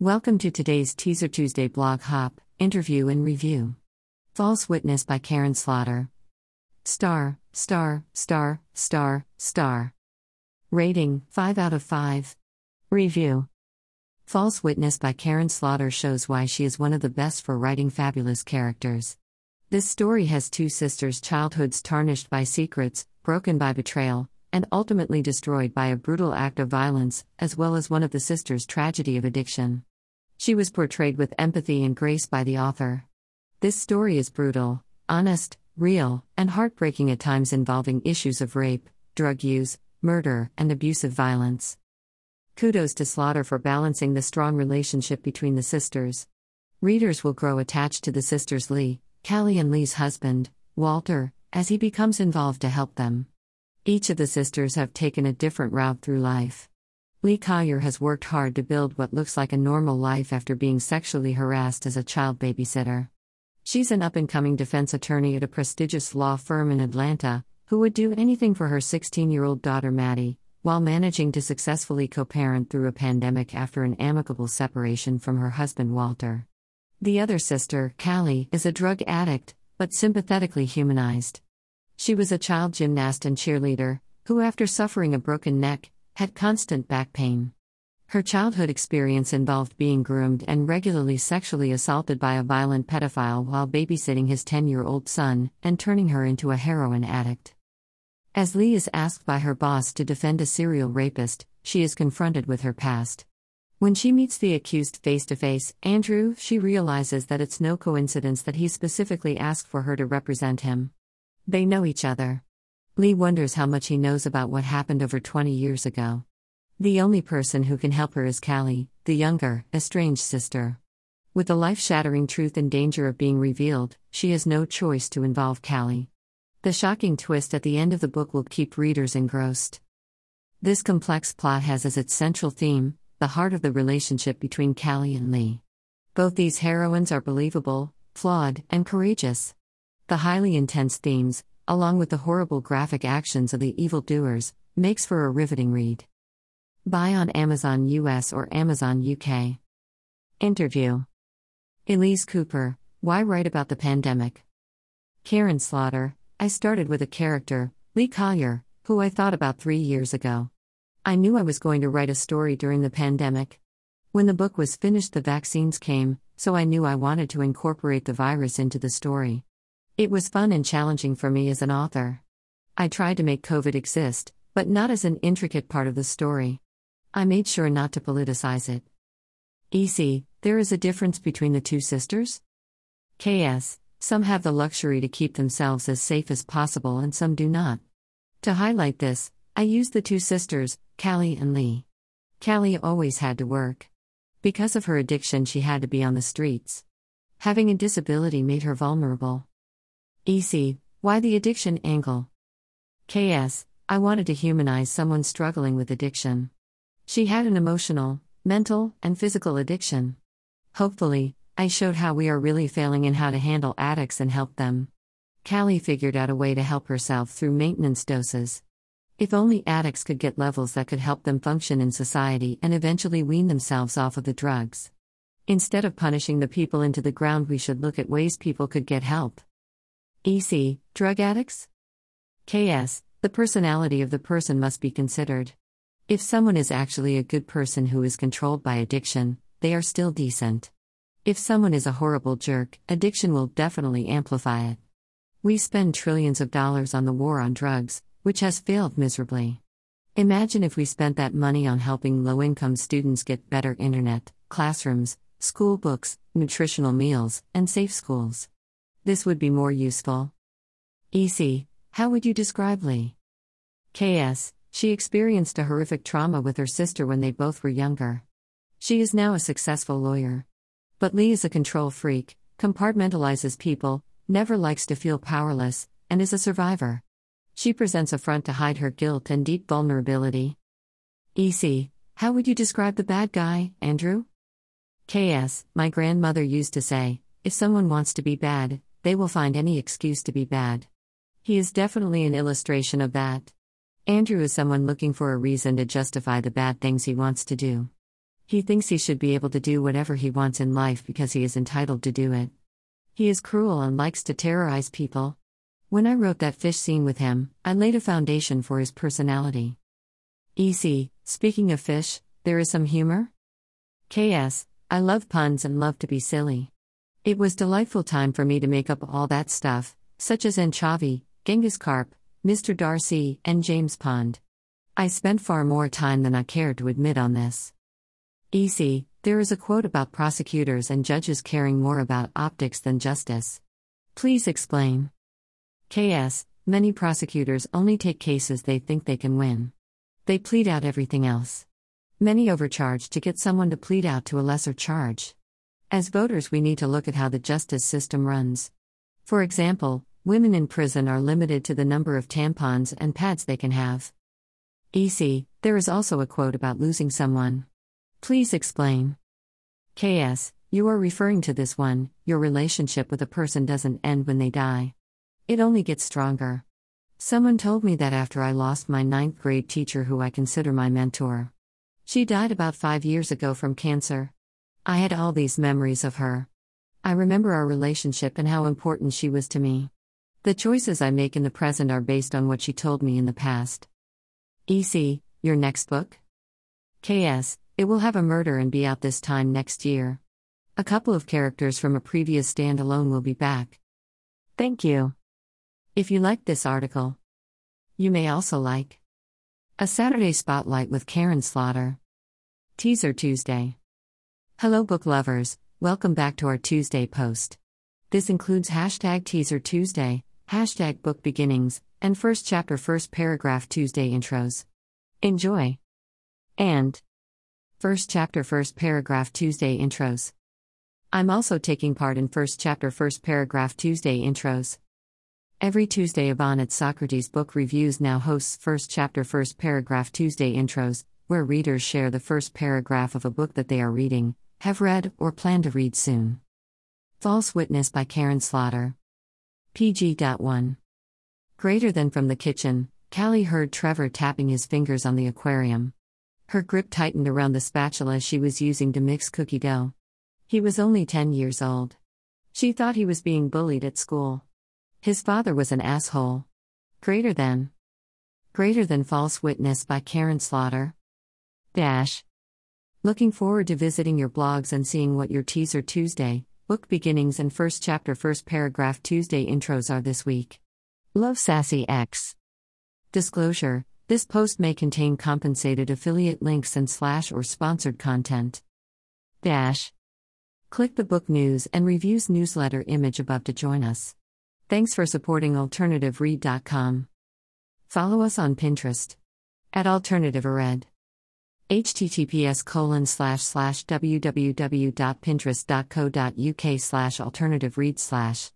Welcome to today's Teaser Tuesday blog hop, interview and review. False Witness by Karin Slaughter. Star, star, star, star, star. Rating 5 out of 5. Review False Witness by Karin Slaughter shows why she is one of the best for writing fabulous characters. This story has two sisters' childhoods tarnished by secrets, broken by betrayal, and ultimately destroyed by a brutal act of violence, as well as one of the sisters' tragedy of addiction. She was portrayed with empathy and grace by the author. This story is brutal, honest, real, and heartbreaking at times involving issues of rape, drug use, murder, and abusive violence. Kudos to Slaughter for balancing the strong relationship between the sisters. Readers will grow attached to the sisters Leigh, Callie, and Leigh's husband, Walter, as he becomes involved to help them. Each of the sisters have taken a different route through life. Leigh Collier has worked hard to build what looks like a normal life after being sexually harassed as a child babysitter. She's an up and coming defense attorney at a prestigious law firm in Atlanta, who would do anything for her 16 year old daughter Maddie, while managing to successfully co parent through a pandemic after an amicable separation from her husband Walter. The other sister, Callie, is a drug addict, but sympathetically humanized. She was a child gymnast and cheerleader, who, after suffering a broken neck, had constant back pain. Her childhood experience involved being groomed and regularly sexually assaulted by a violent pedophile while babysitting his 10 year old son and turning her into a heroin addict. As Leigh is asked by her boss to defend a serial rapist, she is confronted with her past. When she meets the accused face to face, Andrew, she realizes that it's no coincidence that he specifically asked for her to represent him. They know each other. Leigh wonders how much he knows about what happened over 20 years ago. The only person who can help her is Callie, the younger, estranged sister. With the life shattering truth in danger of being revealed, she has no choice to involve Callie. The shocking twist at the end of the book will keep readers engrossed. This complex plot has as its central theme the heart of the relationship between Callie and Leigh. Both these heroines are believable, flawed, and courageous. The highly intense themes, along with the horrible graphic actions of the evildoers, makes for a riveting read. Buy on Amazon US or Amazon UK. Interview Elise Cooper, Why Write About the Pandemic? Karin Slaughter, I started with a character, Leigh Collier, who I thought about three years ago. I knew I was going to write a story during the pandemic. When the book was finished, the vaccines came, so I knew I wanted to incorporate the virus into the story. It was fun and challenging for me as an author. I tried to make COVID exist, but not as an intricate part of the story. I made sure not to politicize it. EC, there is a difference between the two sisters? KS, some have the luxury to keep themselves as safe as possible and some do not. To highlight this, I used the two sisters, Callie and Leigh. Callie always had to work. Because of her addiction, she had to be on the streets. Having a disability made her vulnerable. EC, why the addiction angle? KS, I wanted to humanize someone struggling with addiction. She had an emotional, mental, and physical addiction. Hopefully, I showed how we are really failing in how to handle addicts and help them. Callie figured out a way to help herself through maintenance doses. If only addicts could get levels that could help them function in society and eventually wean themselves off of the drugs. Instead of punishing the people into the ground, we should look at ways people could get help. EC, drug addicts? KS, the personality of the person must be considered. If someone is actually a good person who is controlled by addiction, they are still decent. If someone is a horrible jerk, addiction will definitely amplify it. We spend trillions of dollars on the war on drugs, which has failed miserably. Imagine if we spent that money on helping low income students get better internet, classrooms, school books, nutritional meals, and safe schools. This would be more useful. EC, how would you describe Leigh? KS, she experienced a horrific trauma with her sister when they both were younger. She is now a successful lawyer. But Leigh is a control freak, compartmentalizes people, never likes to feel powerless, and is a survivor. She presents a front to hide her guilt and deep vulnerability. EC, how would you describe the bad guy, Andrew? KS, my grandmother used to say, if someone wants to be bad, they will find any excuse to be bad. He is definitely an illustration of that. Andrew is someone looking for a reason to justify the bad things he wants to do. He thinks he should be able to do whatever he wants in life because he is entitled to do it. He is cruel and likes to terrorize people. When I wrote that fish scene with him, I laid a foundation for his personality. EC, speaking of fish, there is some humor? KS, I love puns and love to be silly. It was delightful time for me to make up all that stuff, such as anchovy, Genghis carp, Mr. Darcy, and James Pond. I spent far more time than I cared to admit on this. EC, there is a quote about prosecutors and judges caring more about optics than justice. Please explain. KS, many prosecutors only take cases they think they can win. They plead out everything else. Many overcharge to get someone to plead out to a lesser charge. As voters, we need to look at how the justice system runs. For example, women in prison are limited to the number of tampons and pads they can have. EC, there is also a quote about losing someone. Please explain. KS, you are referring to this one your relationship with a person doesn't end when they die. It only gets stronger. Someone told me that after I lost my ninth grade teacher, who I consider my mentor. She died about five years ago from cancer. I had all these memories of her. I remember our relationship and how important she was to me. The choices I make in the present are based on what she told me in the past. EC, your next book? KS, it will have a murder and be out this time next year. A couple of characters from a previous standalone will be back. Thank you. If you liked this article, you may also like a Saturday Spotlight with Karin Slaughter. Teaser Tuesday. Hello, book lovers, welcome back to our Tuesday post. This includes hashtag Teaser Tuesday, hashtag Book Beginnings, and first chapter, first paragraph Tuesday intros. Enjoy. And First chapter, first paragraph Tuesday intros. I'm also taking part in first chapter, first paragraph Tuesday intros. Every Tuesday, Yvonne at Socrates Book Reviews now hosts first chapter, first paragraph Tuesday intros, where readers share the first paragraph of a book that they are reading, have read, or plan to read soon. False Witness by Karin Slaughter. PG.1. Greater than from the kitchen, Callie heard Trevor tapping his fingers on the aquarium. Her grip tightened around the spatula she was using to mix cookie dough. He was only 10 years old. She thought he was being bullied at school. His father was an asshole. Greater than. Greater than False Witness by Karin Slaughter. Dash. Looking forward to visiting your blogs and seeing what your teaser Tuesday, book beginnings, and first chapter, first paragraph Tuesday intros are this week. Love Sassy X. Disclosure this post may contain compensated affiliate links and slash or sponsored content. Dash. Click the book news and reviews newsletter image above to join us. Thanks for supporting AlternativeRead.com. Follow us on Pinterest at Alternative Read. Https colon slash slash www.pinterest.co.uk slash alternative read slash